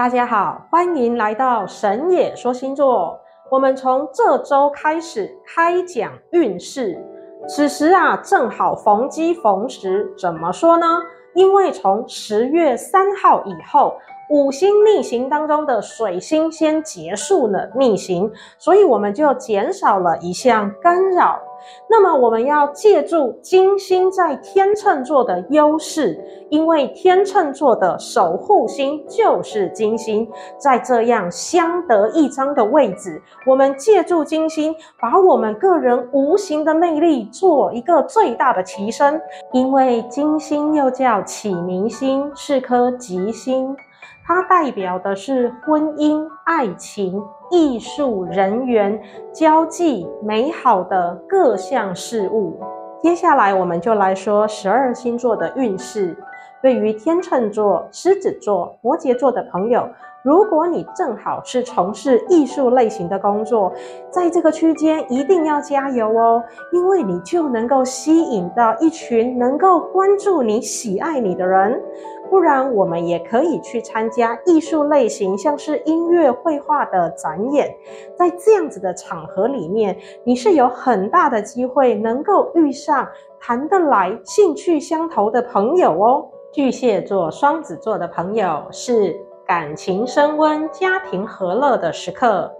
大家好，欢迎来到神野说星座。我们从这周开始开讲运势，此时啊正好逢机逢时。怎么说呢？因为从十月三号以后，五星逆行当中的水星先结束了逆行，所以我们就减少了一项干扰。那么我们要借助金星在天秤座的优势，因为天秤座的守护星就是金星，在这样相得益彰的位置，我们借助金星，把我们个人无形的魅力做一个最大的提升。因为金星又叫启明星，是颗吉星。它代表的是婚姻、爱情、艺术、人缘、交际、美好的各项事物。接下来，我们就来说十二星座的运势。对于天秤座、狮子座、摩羯座的朋友，如果你正好是从事艺术类型的工作，在这个区间一定要加油哦，因为你就能够吸引到一群能够关注你、喜爱你的人。不然，我们也可以去参加艺术类型，像是音乐、绘画的展演。在这样子的场合里面，你是有很大的机会能够遇上谈得来、兴趣相投的朋友哦。巨蟹座、双子座的朋友是感情升温、家庭和乐的时刻。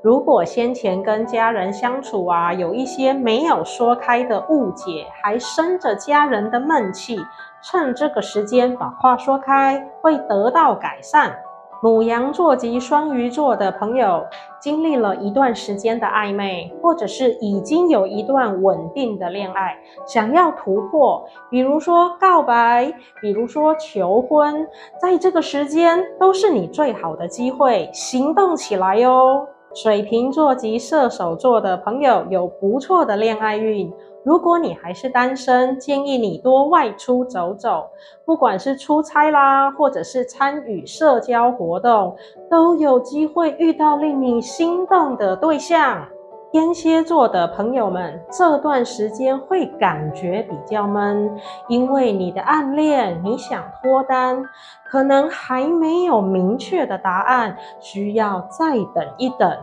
如果先前跟家人相处啊，有一些没有说开的误解，还生着家人的闷气，趁这个时间把话说开，会得到改善。牡羊座及双鱼座的朋友，经历了一段时间的暧昧，或者是已经有一段稳定的恋爱，想要突破，比如说告白，比如说求婚，在这个时间都是你最好的机会，行动起来哟。水瓶座及射手座的朋友有不错的恋爱运。如果你还是单身，建议你多外出走走，不管是出差啦，或者是参与社交活动，都有机会遇到令你心动的对象。天蝎座的朋友们，这段时间会感觉比较闷，因为你的暗恋，你想脱单，可能还没有明确的答案，需要再等一等。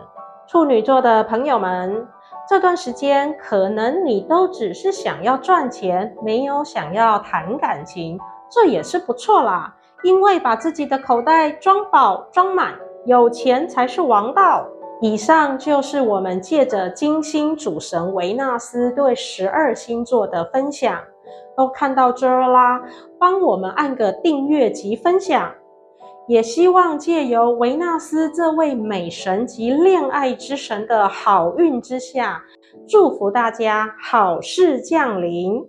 处女座的朋友们。这段时间，可能你都只是想要赚钱，没有想要谈感情，这也是不错啦。因为把自己的口袋装饱装满，有钱才是王道。以上就是我们借着金星主神维纳斯对十二星座的分享。都看到这儿啦，帮我们按个订阅及分享。也希望借由维纳斯这位美神及恋爱之神的好运之下，祝福大家好事降临。